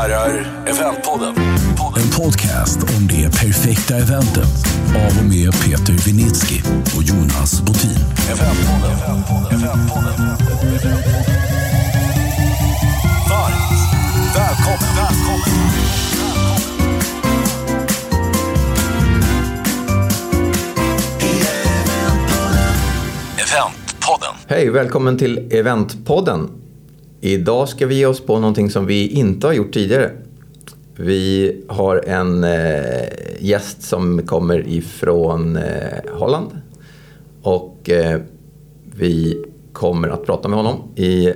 herrar, Eventpodden. En podcast om det perfekta eventet av och med Peter Vinitsky och Jonas Botin. Eventpodden. Eventpodden. Eventpodden. Varmt välkommen. välkommen. Eventpodden. Hej, välkommen till Eventpodden. Idag ska vi ge oss på någonting som vi inte har gjort tidigare. Vi har en eh, gäst som kommer ifrån eh, Holland. Och eh, vi kommer att prata med honom i,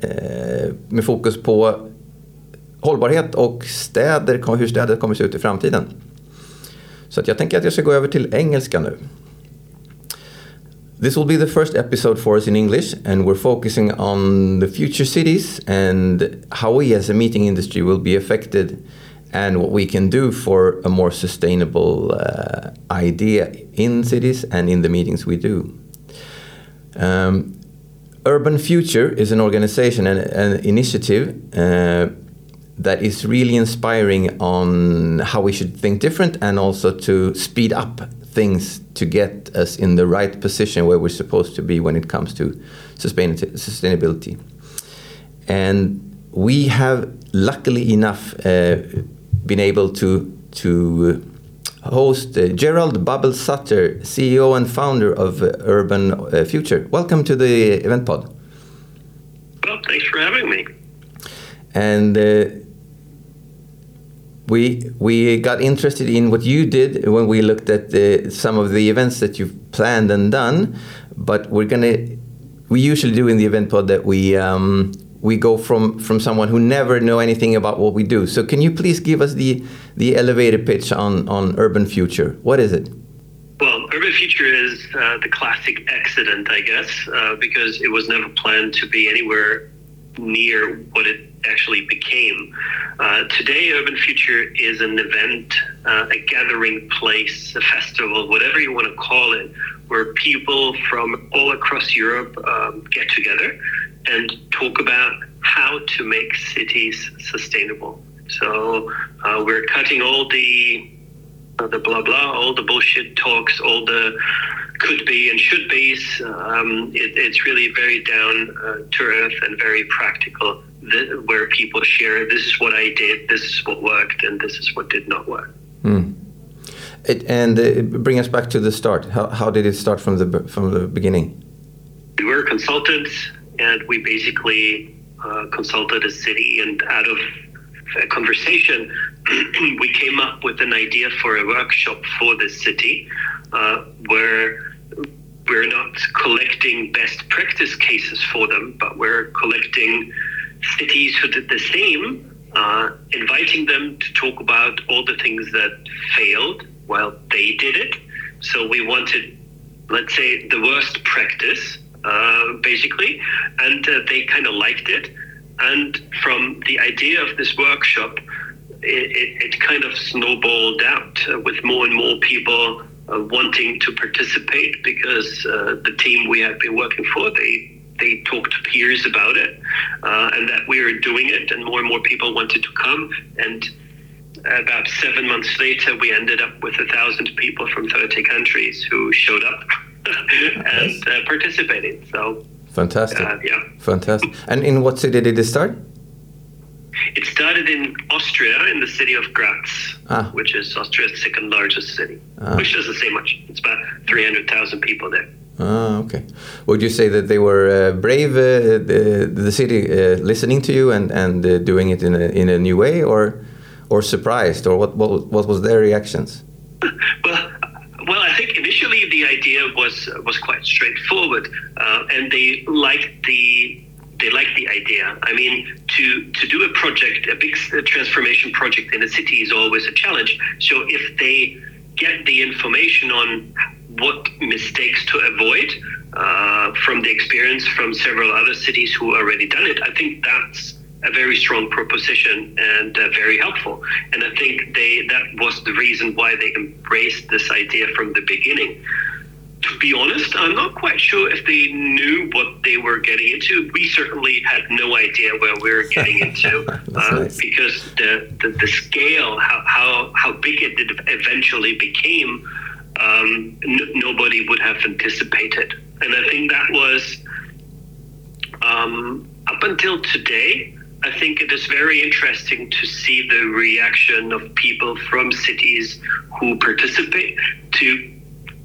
eh, med fokus på hållbarhet och städer, hur städer kommer att se ut i framtiden. Så att jag tänker att jag ska gå över till engelska nu. This will be the first episode for us in English, and we're focusing on the future cities and how we as a meeting industry will be affected and what we can do for a more sustainable uh, idea in cities and in the meetings we do. Um, Urban Future is an organization and an initiative uh, that is really inspiring on how we should think different and also to speed up things to get us in the right position where we're supposed to be when it comes to sustainability. And we have, luckily enough, uh, been able to to host uh, Gerald Babel-Sutter, CEO and founder of uh, Urban uh, Future. Welcome to the event pod. Well, thanks for having me. and uh, we we got interested in what you did when we looked at the, some of the events that you've planned and done. But we're gonna we usually do in the event pod that we um, we go from from someone who never know anything about what we do. So can you please give us the the elevator pitch on on Urban Future? What is it? Well, Urban Future is uh, the classic accident, I guess, uh, because it was never planned to be anywhere near what it actually became. Uh, today, Urban Future is an event, uh, a gathering place, a festival, whatever you want to call it, where people from all across Europe um, get together and talk about how to make cities sustainable. So uh, we're cutting all the the blah blah, all the bullshit talks, all the could be and should be's. Um, it, it's really very down uh, to earth and very practical, th- where people share this is what I did, this is what worked, and this is what did not work. it and uh, bring us back to the start. How, how did it start from the from the beginning? We were consultants, and we basically uh, consulted a city, and out of a conversation, we came up with an idea for a workshop for this city, uh, where we're not collecting best practice cases for them, but we're collecting cities who did the same, uh, inviting them to talk about all the things that failed while they did it. So we wanted, let's say, the worst practice, uh, basically, and uh, they kind of liked it. And from the idea of this workshop, it, it, kind of snowballed out uh, with more and more people uh, wanting to participate because uh, the team we had been working for, they they talked to peers about it, uh, and that we were doing it, and more and more people wanted to come. And about seven months later, we ended up with a thousand people from 30 countries who showed up and uh, participated. So, Fantastic. uh, yeah. Fantastic. And in what city did it start? It started in Austria, in the city of Graz, Ah. which is Austria's second largest city, Ah. which doesn't say much. It's about 300,000 people there. Ah, okay. Would you say that they were uh, brave, uh, the, the city, uh, listening to you and, and uh, doing it in a, in a new way, or or surprised, or what, what, what was their reactions? Well, well, I think initially the idea was was quite straightforward, uh, and they liked the they like the idea. I mean, to to do a project, a big transformation project in a city is always a challenge. So if they get the information on what mistakes to avoid uh, from the experience from several other cities who already done it, I think that's a very strong proposition and uh, very helpful. And I think they that was the reason why they embraced this idea from the beginning. To be honest, I'm not quite sure if they knew what they were getting into. We certainly had no idea where we were getting into uh, nice. because the, the, the scale, how, how, how big it eventually became, um, n- nobody would have anticipated. And I think that was um, up until today, I think it is very interesting to see the reaction of people from cities who participate to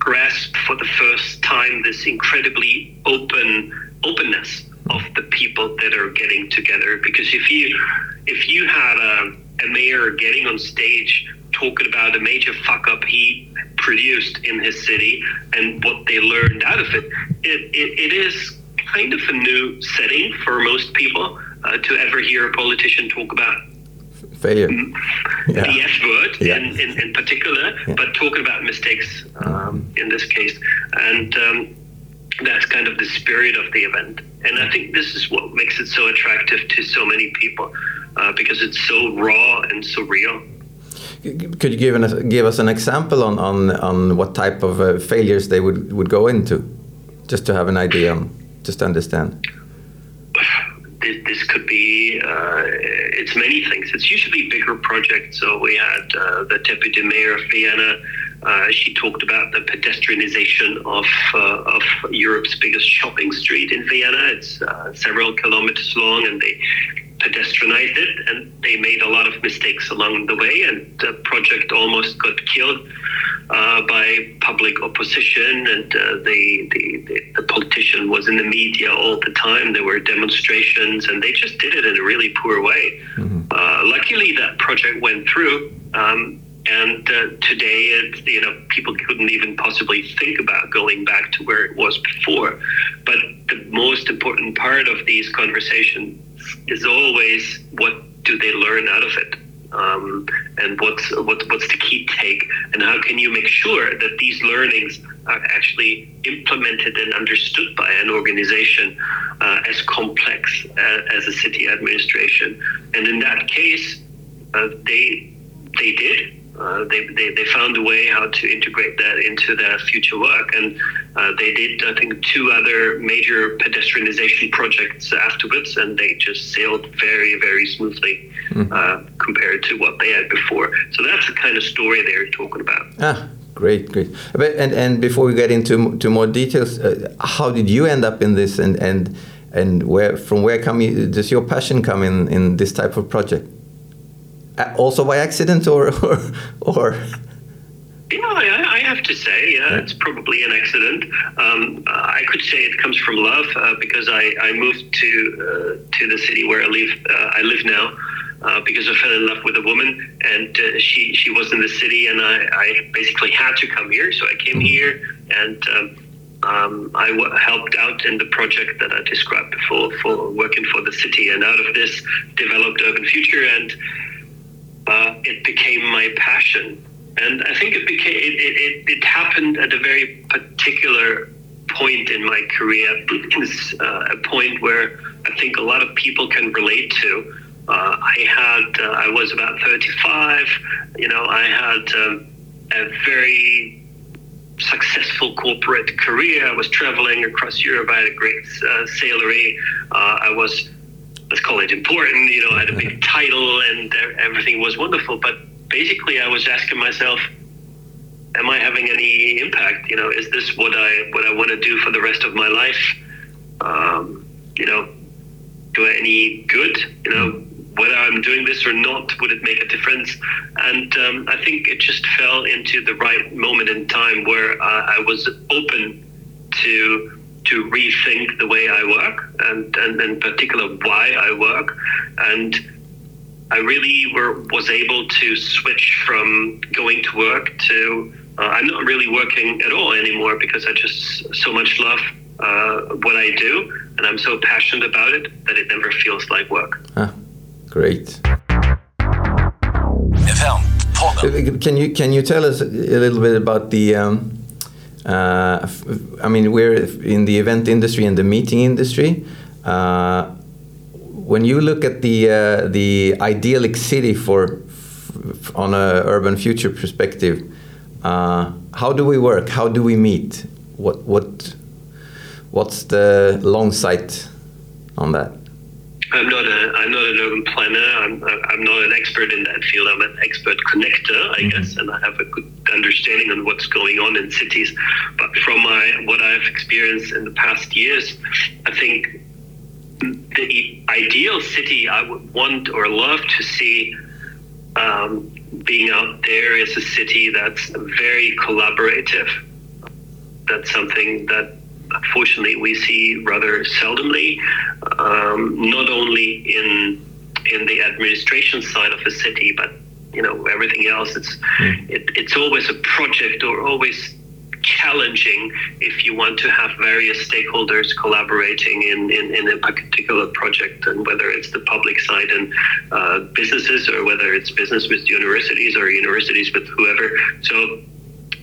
grasp for the first time this incredibly open openness of the people that are getting together. Because if you if you had a, a mayor getting on stage talking about a major fuck up he produced in his city and what they learned out of it, it, it, it is kind of a new setting for most people uh, to ever hear a politician talk about Failure. Yeah. the F word Yeah. in, in, in particular, Yeah. but talking about mistakes um, in this case. And um, that's kind of the spirit of the event. And I think this is what makes it so attractive to so many people uh, because it's so raw and so real. Could you give, an, give us an example on, on, on what type of uh, failures they would, would go into? Just to have an idea, just to understand. this, this could be uh, it's many things it's usually bigger projects so we had uh, the deputy mayor of vienna uh, she talked about the pedestrianization of uh, of Europe's biggest shopping street in Vienna. It's uh, several kilometers long, and they pedestrianized it, and they made a lot of mistakes along the way, and the project almost got killed uh, by public opposition, and uh, the, the, the politician was in the media all the time. There were demonstrations, and they just did it in a really poor way. Uh, luckily, that project went through. Um, and uh, today, it, you know, people couldn't even possibly think about going back to where it was before. But the most important part of these conversations is always what do they learn out of it, um, and what's what, what's the key take, and how can you make sure that these learnings are actually implemented and understood by an organization uh, as complex uh, as a city administration. And in that case, uh, they they did. Uh, they, they, they found a way how to integrate that into their future work. And uh, they did, I think, two other major pedestrianization projects afterwards, and they just sailed very, very smoothly uh, compared to what they had before. So that's the kind of story they're talking about. Ah, great, great. But, and, and before we get into to more details, uh, how did you end up in this, and and and where from where come you, does your passion come in in this type of project? Uh, also by accident, or or, or Yeah, I, I have to say, yeah, it's probably an accident. Um, I could say it comes from love uh, because I, I moved to uh, to the city where I live. Uh, I live now uh, because I fell in love with a woman, and uh, she she was in the city, and I, I basically had to come here. So I came here, and um, um, I w- helped out in the project that I described before for working for the city, and out of this developed Urban Future, and uh, it became my passion. And I think it became it, it, it, happened at a very particular point in my career. It's uh, a point where I think a lot of people can relate to. Uh, I had uh, I was about 35. You know, I had um, a very successful corporate career. I was traveling across Europe. I had a great uh, salary. Uh, I was let's call it important. You know, I had a big title and everything was wonderful. But basically, I was asking myself, am I having any impact? You know, is this what I what I want to do for the rest of my life? Um, you know, do I any good? You know, whether I'm doing this or not, would it make a difference? And um, I think it just fell into the right moment in time where uh, I was open to to rethink the way I work and, and in particular why I work. And I really were, was able to switch from going to work to uh, I'm not really working at all anymore because I just so much love uh, what I do and I'm so passionate about it that it never feels like work. ah, great. Can you can you tell us a little bit about the? Um, uh, I mean, we're in the event industry and the meeting industry. Uh, when you look at the uh, the idyllic city for on a urban future perspective, uh, how do we work? How do we meet? What what what's the long sight on that? I'm not a I'm not an urban planner. I'm I'm not an expert in that field. I'm an expert connector, I guess, and I have a good understanding on what's going on in cities. But from my what I've experienced in the past years, I think the ideal city I would want or love to see um, being out there is a city that's very collaborative. That's something that unfortunately we see rather seldomly, um, not only in in the administration side of a city, but you know everything else. It's it, it's always a project or always challenging if you want to have various stakeholders collaborating in, in, in a particular project and whether it's the public side and uh, businesses or whether it's business with universities or universities with whoever so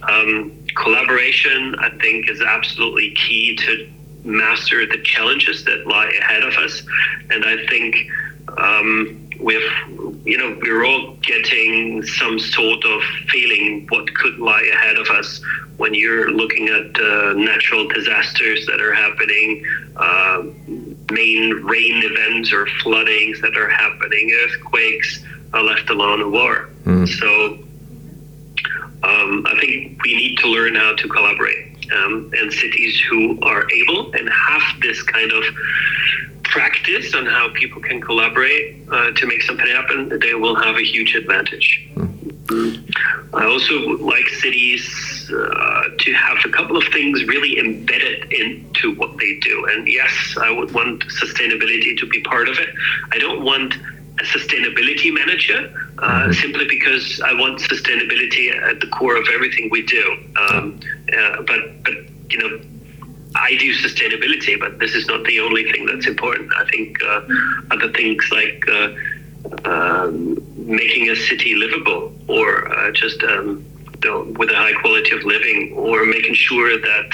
um, collaboration i think is absolutely key to master the challenges that lie ahead of us. And i think um, with you know we're all getting some sort of feeling what could lie ahead of us when you're looking at uh, natural disasters that are happening uh, main rain events or floodings that are happening earthquakes uh, left alone a war. So um, I think we need to learn how to collaborate. Um, and cities who are able and have this kind of practice on how people can collaborate uh, to make something happen, they will have a huge advantage. I also would like cities uh, to have a couple of things really embedded into what they do. And yes, I would want sustainability to be part of it. I don't want a sustainability manager uh, simply because I want sustainability at the core of everything we do. Um, uh, but, but, you know, I do sustainability, but this is not the only thing that's important. I think uh, other things like uh, um, making a city livable or uh, just um, with a high quality of living or making sure that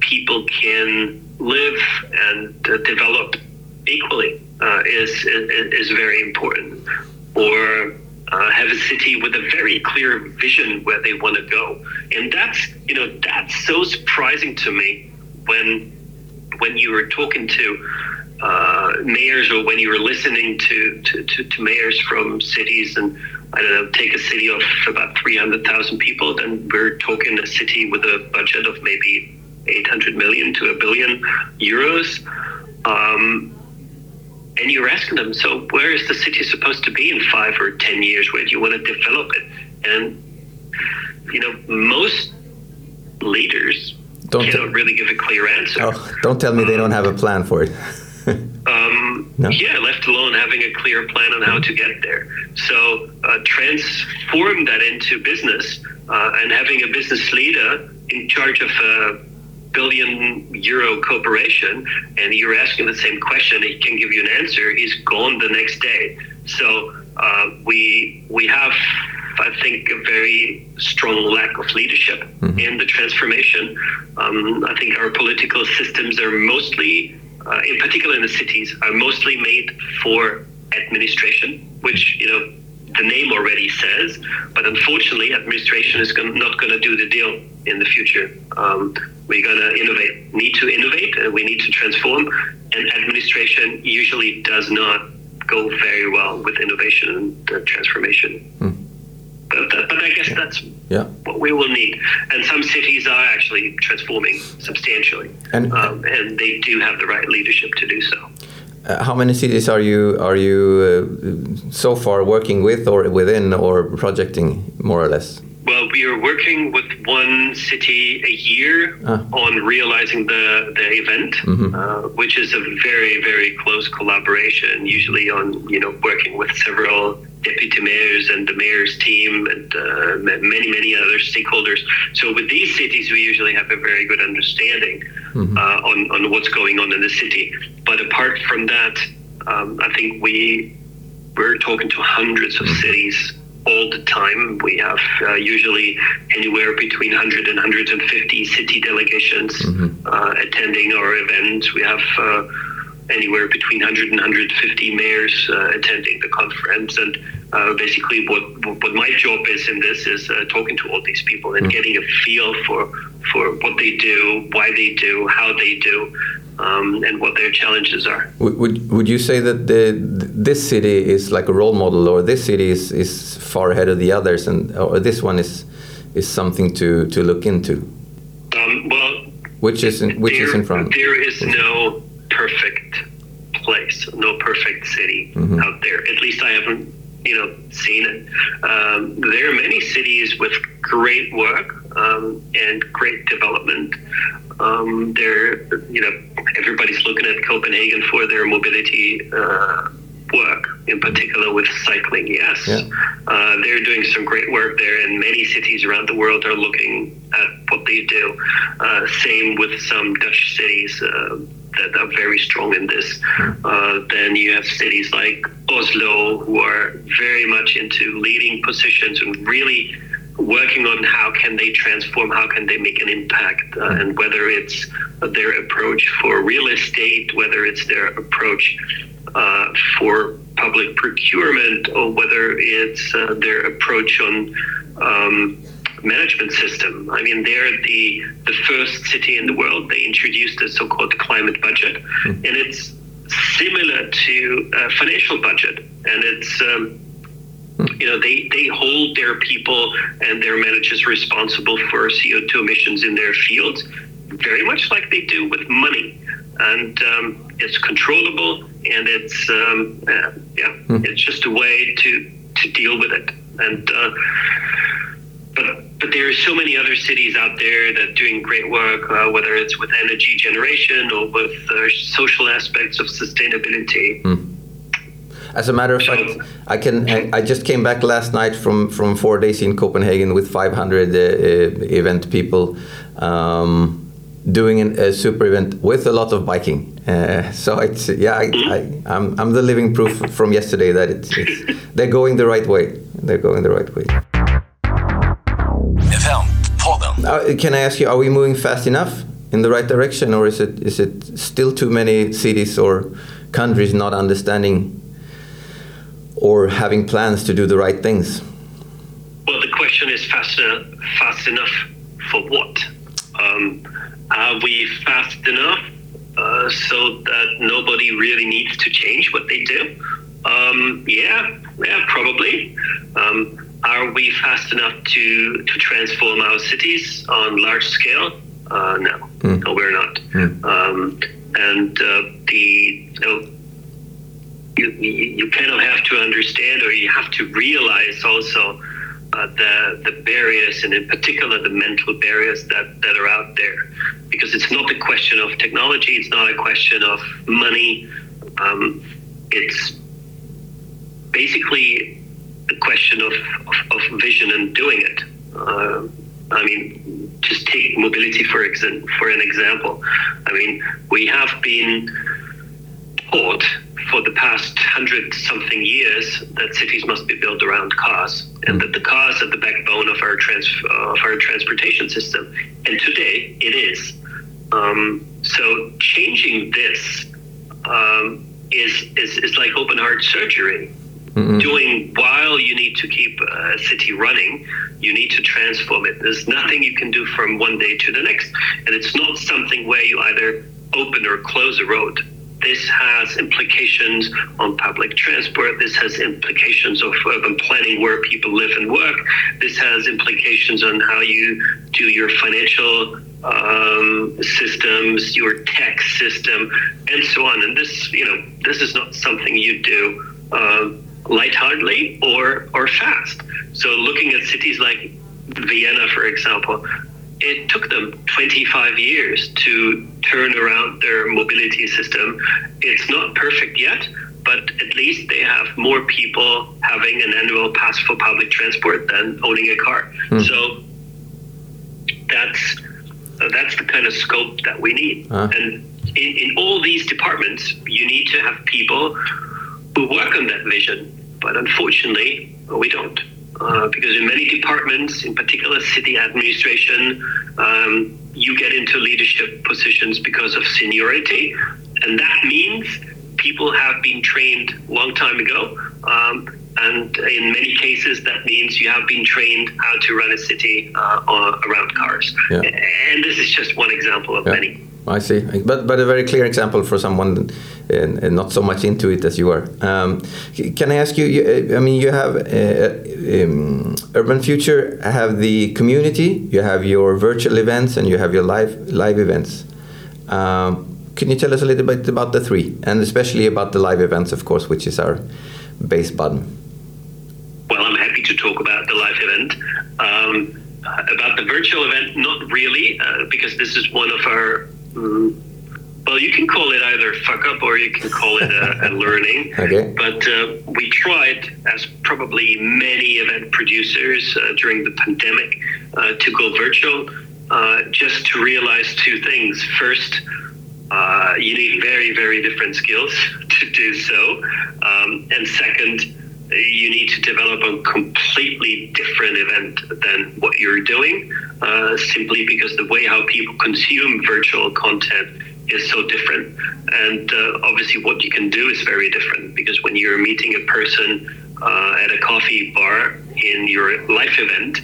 people can live and uh, develop equally uh, is, is is very important. Or uh, have a city with a very clear vision where they want to go, and that's you know that's so surprising to me when when you were talking to uh, mayors or when you were listening to, to, to, to mayors from cities and I don't know, take a city of about 300,000 people, then we're talking a city with a budget of maybe 800 million to a billion euros. Um, and you're asking them, so where is the city supposed to be in five or 10 years? Where do you want to develop it? And, you know, most leaders Don't cannot t- really give a clear answer. Oh, don't tell me they don't have a plan for it. Um, No? Yeah, left alone having a clear plan on how to get there. So uh, transform that into business uh, and having a business leader in charge of a billion euro corporation, and you're asking the same question, he can give you an answer. He's gone the next day. So uh, we we have. I think a very strong lack of leadership in the transformation. Um, I think our political systems are mostly uh, in particular in the cities, are mostly made for administration, which you know the name already says. But unfortunately, administration is gon- not going to do the deal in the future. Um, we're going to innovate, need to innovate, and we need to transform. And administration usually does not go very well with innovation and uh, transformation. But, that, but I guess that's yeah. what we will need. And some cities are actually transforming substantially, And- um, and they do have the right leadership to do so. Uh, how many cities are you are you uh, so far working with or within or projecting more or less? Well, we are working with one city a year Ah. on realizing the the event, uh, which is a very very close collaboration. Usually on you know working with several deputy mayors and the mayor's team and uh, many many other stakeholders. So with these cities, we usually have a very good understanding uh, on on what's going on in the city. But apart from that, um, I think we we're talking to hundreds of cities all the time. We have uh, usually anywhere between 100 and 150 city delegations uh, attending our events. We have uh, anywhere between 100 and 150 mayors uh, attending the conference. And uh, basically, what what my job is in this is uh, talking to all these people and getting a feel for for what they do, why they do, how they do, um, and what their challenges are. Would, would would you say that the, this city is like a role model, or this city is, is far ahead of the others, and or this one is is something to, to look into? Um, well, Which is in, which is in front? There is no perfect place, no perfect city Mm-hmm. out there. At least I haven't, you know, seen it. Um, there are many cities with great work um, and great development. Um, there, you know, everybody's looking at Copenhagen for their mobility uh, work, in particular with cycling. Yes, Yeah. uh, they're doing some great work there, and many cities around the world are looking at what they do. Uh, same with some Dutch cities uh, that are very strong in this. Uh, then you have cities like Oslo, who are very much into leading positions and really working on how can they transform, how can they make an impact, uh, and whether it's their approach for real estate, whether it's their approach uh, for public procurement, or whether it's uh, their approach on um, management system. I mean, they're the the first city in the world. They introduced a so-called climate budget, and it's similar to a financial budget, and it's um, you know they they hold their people and their managers responsible for CO2 emissions in their fields, very much like they do with money, and um, it's controllable and it's um, uh, yeah, it's just a way to to deal with it, and. Uh, but but there are so many other cities out there that are doing great work, uh, whether it's with energy generation or with uh, social aspects of sustainability. As a matter of fact, I can. I, I just came back last night from from four days in Copenhagen with 500 uh, uh, event people, um, doing an, a super event with a lot of biking. Uh, so it's yeah, I, I, I'm I'm the living proof from yesterday that it's, it's they're going the right way. They're going the right way. Uh, can I ask you, are we moving fast enough in the right direction, or is it is it still too many cities or countries not understanding or having plans to do the right things? Well, the question is fast, uh, fast enough for what? Um, are we fast enough uh, so that nobody really needs to change what they do? Um, yeah, yeah, probably. Um, are we fast enough to to transform our cities on large scale? Uh, no, no, we're not. Um, and uh, the you know, you, you you kind of have to understand or you have to realize also uh, the the barriers and in particular the mental barriers that, that are out there. Because it's not a question of technology it's not a question of money. Um, it's basically a question of, of, of vision and doing it uh, I mean just take mobility for exa- for an example I mean we have been taught for the past hundred something years that cities must be built around cars and that the cars are the backbone of our trans- of our transportation system. And today it is. Um, so changing this um, is, is is like open heart surgery. Doing while you need to keep a city running, you need to transform it. There's nothing you can do from one day to the next, and it's not something where you either open or close a road. This has implications on public transport. This has implications of urban planning where people live and work. This has implications on how you do your financial um, systems, your tax system, and so on. And this, you know, this is not something you do uh, lightheartedly or or fast. So looking at cities like Vienna, for example, it took them 25 years to turn around their mobility system. It's not perfect yet, but at least they have more people having an annual pass for public transport than owning a car. So that's that's the kind of scope that we need. Uh. And in, in all these departments, you need to have people who work on that vision. But unfortunately, we don't. Uh, because in many departments, in particular city administration, um, you get into leadership positions because of seniority, and that means people have been trained long time ago. Um, and in many cases, that means you have been trained how to run a city uh, around cars. Yeah. And this is just one example of Yeah. many. I see, but but a very clear example for someone uh, not so much into it as you are. Um, can I ask you? you uh, I mean, you have uh, um, Urban Future have the community, you have your virtual events, and you have your live live events. Um, can you tell us a little bit about the three, and especially about the live events, of course, which is our base button? Well, I'm happy to talk about the live event. Um, about the virtual event, not really, uh, because this is one of our. mm well, you can call it either fuck up or you can call it a, a learning. Okay. But uh, we tried, as probably many event producers uh, during the pandemic, uh, to go virtual uh, just to realize two things. First, uh, you need very, very different skills to do so. Um, and second, you need to develop a completely different event than what you're doing, uh, simply because the way how people consume virtual content is so different. And uh, obviously, what you can do is very different because when you're meeting a person uh, at a coffee bar in your life event,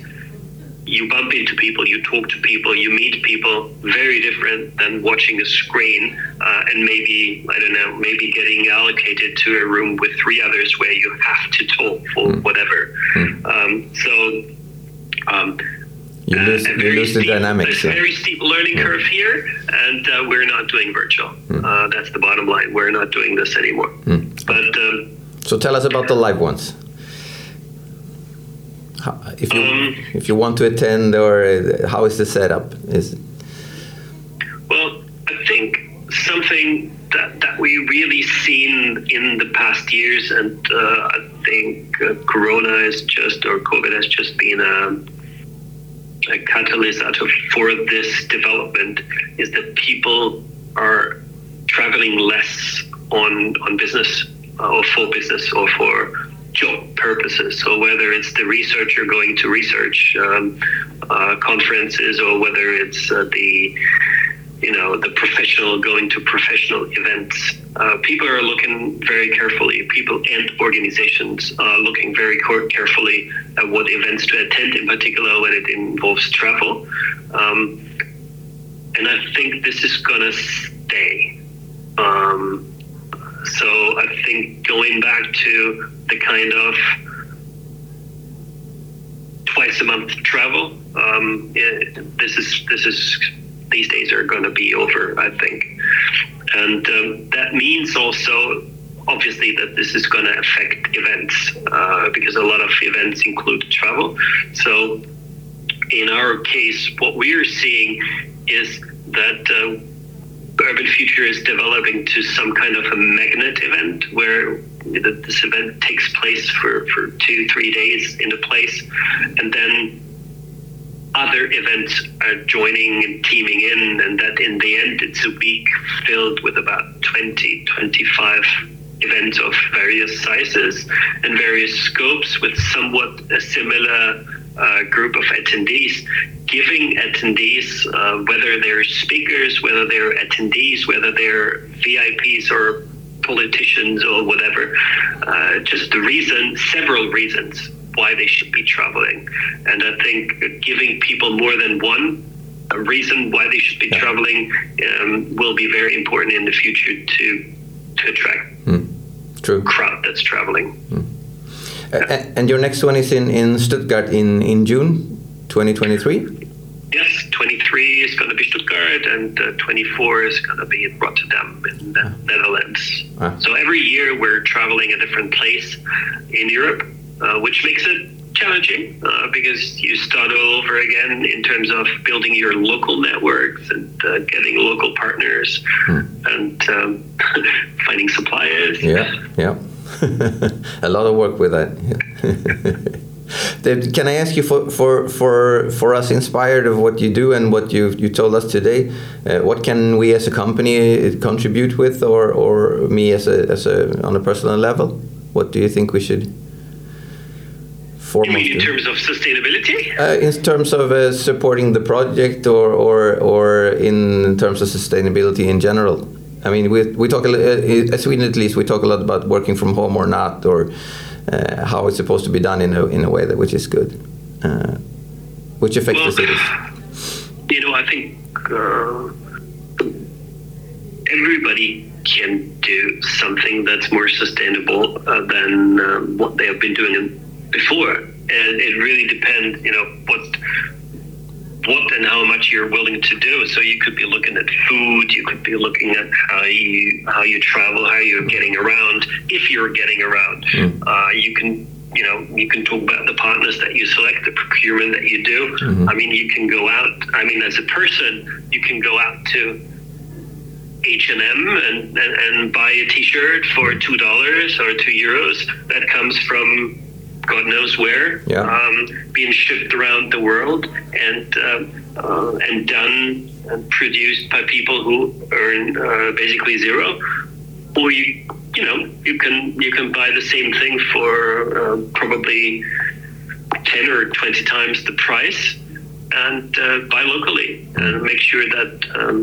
you bump into people, you talk to people, you meet people, very different than watching a screen uh, and maybe, I don't know, maybe getting allocated to a room with three others where you have to talk for whatever. Um, so, um, You uh, lose, a you very lose the steep- dynamics. A yeah. very steep learning curve here, and uh, we're not doing virtual. Uh, that's the bottom line. We're not doing this anymore. But um, So tell us about the live ones. How, if you Um, if you want to attend, or uh, how is the setup? Is Well, I think something that, that we really seen in the past years, and uh, I think uh, Corona is just, or COVID has just been a, a catalyst out of for this development, is that people are traveling less on on business uh, or for business or for job purposes. So whether it's the researcher going to research um, uh, conferences or whether it's uh, the you know the professional going to professional events, uh, people are looking very carefully. People and organizations are looking very carefully at what events to attend, in particular when it involves travel. Um, and I think this is gonna stay. Um, so I think going back to the kind of twice a month travel, um, it, this is this is these days are going to be over. I think, and um, that means also obviously that this is going to affect events uh, because a lot of events include travel. So in our case, what we're seeing is that uh, Urban Future is developing to some kind of a magnet event where this event takes place for, for two, three days in a place, and then other events are joining and teaming in, and that in the end, it's a week filled with about 20, 25 events of various sizes and various scopes with somewhat a similar uh, group of attendees, giving attendees, uh, whether they're speakers, whether they're attendees, whether they're VIPs or politicians or whatever, uh, just the reason, several reasons why they should be traveling. And I think giving people more than one reason why they should be traveling um, will be very important in the future to to attract true? crowd that's traveling. A- And your next one is in in Stuttgart in in June, 2023. Yes, 23 is going to be Stuttgart, and uh, 24 is going to be in Rotterdam in the Netherlands. Ah. So every year we're traveling a different place in Europe, uh, which makes it challenging uh, because you start all over again in terms of building your local networks and uh, getting local partners and um, finding suppliers. Yeah, yeah. a lot of work with that. Can I ask you for, for, for, for us inspired of what you do and what you you told us today? Uh, what can we as a company contribute with, or, or me as a, as a on a personal level? What do you think we should You foremost mean in terms of sustainability? Uh, in terms of uh, supporting the project, or, or or in terms of sustainability in general. I mean, we, we talk uh, in Sweden at least. We talk a lot about working from home or not, or uh, how it's supposed to be done in a in a way that which is good, uh, which affects the cities. you know, I think uh, everybody can do something that's more sustainable uh, than um, what they have been doing before, and it really depends, you know, what what and how much you're willing to do. So you could be looking at food, you could be looking at how you how you travel, how you're getting around, if you're getting around. Uh, you can you know you can talk about the partners that you select, the procurement that you do. I mean, you can go out. I mean, as a person, you can go out to H and M and and buy a T-shirt for two dollars or two euros that comes from God knows where, Yeah. um, being shipped around the world and um, uh, and done and produced by people who earn uh, basically zero. Or you you know you can you can buy the same thing for uh, probably ten or twenty times the price and uh, buy locally and make sure that um,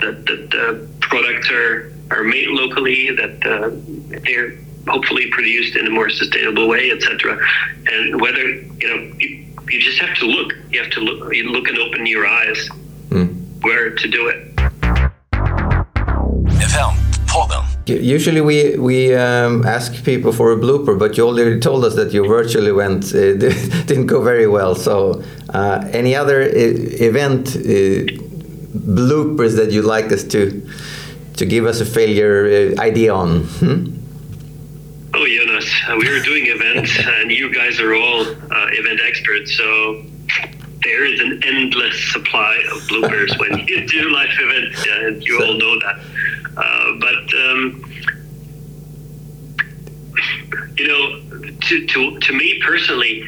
that that the products are are made locally that uh, they're hopefully produced in a more sustainable way etc and whether you know you, you just have to look you have to look you look and open your eyes where to do it Eventpodden. Usually we we um, ask people for a blooper, but you already told us that you virtually went uh, didn't go very well. So uh, any other uh, event uh, bloopers that you'd like us to to give us a failure uh, idea on? Hmm? Jonas, uh, we are doing events, and you guys are all uh, event experts, so there is an endless supply of bloopers when you do live events, uh, and you all know that. Uh, but um, you know, to to to me personally,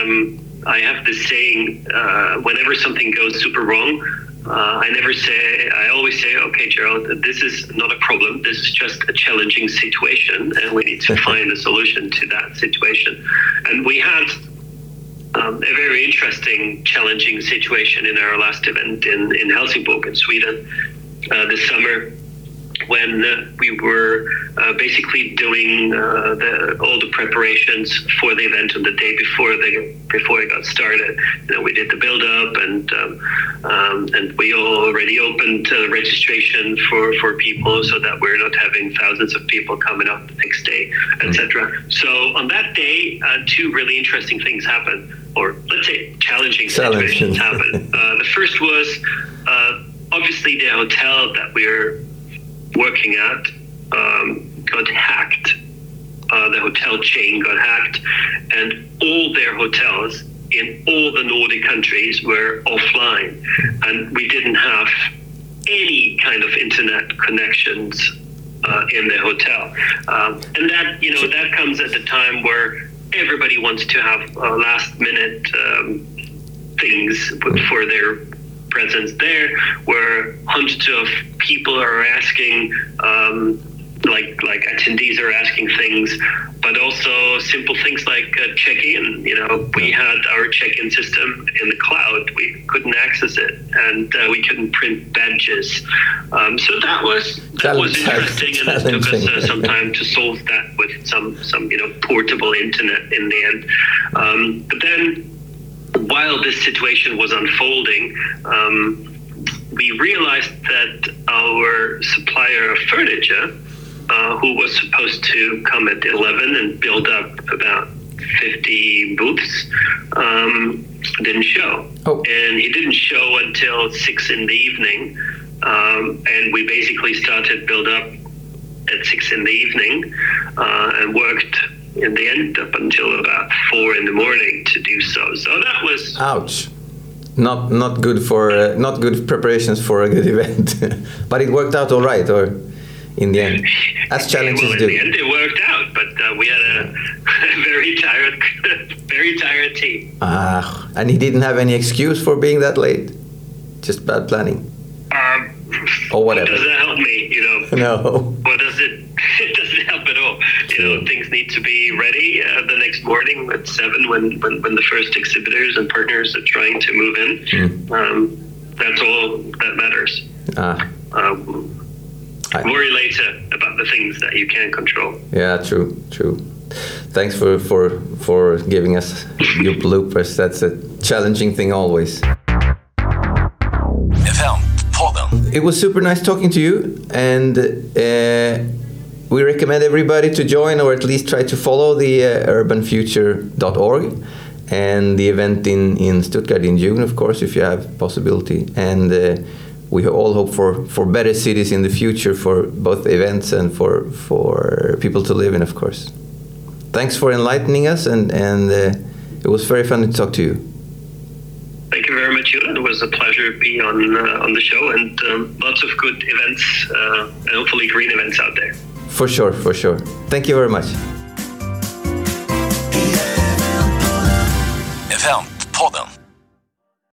um, I have this saying: uh, whenever something goes super wrong. Uh, I never say. I always say, "Okay, Gerald, this is not a problem. This is just a challenging situation, and we need to find a solution to that situation." And we had um, a very interesting, challenging situation in our last event in, in Helsingborg in Sweden uh, this summer when we were uh, basically doing uh, the, all the preparations for the event on the day before they before it got started. You know, we did the build up and um, um, and we already opened uh, registration for, for people so that we're not having thousands of people coming up the next day, etc. So on that day, uh, two really interesting things happened, or let's say challenging Challenging. situations happened. Uh, the first was uh, obviously the hotel that we're working at um, got hacked. Uh, the hotel chain got hacked, and all their hotels in all the Nordic countries were offline, and we didn't have any kind of internet connections uh, in the hotel. Um, and that you know that comes at the time where everybody wants to have uh, last minute um, things for their presence there, where hundreds of people are asking, um, like like attendees are asking things, but also simple things like uh, check-in. You know, we had our check-in system in the cloud. We couldn't access it, and uh, we couldn't print badges. Um, so that was that was interesting, and it took us uh, some time to solve that with some some you know portable internet in the end. Um, but then while this situation was unfolding, um, we realized that our supplier of furniture, uh, who was supposed to come at 11 and build up about 50 booths, um, didn't show. Oh. And he didn't show until 6 in the evening. Um, and we basically started build up at 6 in the evening uh, and worked in the end up until about 4 in the morning to do so. So that was Ouch. Not not good for uh, not good preparations for a good event, but it worked out all right, or in the end, as challenges well, in do. the end, it worked out, but uh, we had a, very tired, very tired team. Ah, and he didn't have any excuse for being that late. Just bad planning. Um, Or whatever. Does that help me? You know, No. what does it? It doesn't help at all. You know, things need to be ready uh, the next morning at seven when, when when the first exhibitors and partners are trying to move in. Um, that's all that matters. Ah, Um, I- worry later about the things that you can control. Yeah, true, true. Thanks for for for giving us your bloopers. That's a challenging thing always. Eventpodden. It was super nice talking to you, and uh, we recommend everybody to join or at least try to follow the uh, urbanfuture.org and the event in, in Stuttgart in June, of course, if you have possibility. And uh, we all hope for, for better cities in the future for both events and for, for people to live in, of course. Thanks for enlightening us, and, and uh, it was very fun to talk to you. Thank you very much, Johan. It was a pleasure to be on uh, on the show, and um, lots of good events, uh, and hopefully green events out there. For sure, for sure. Thank you very much. Eventpodden.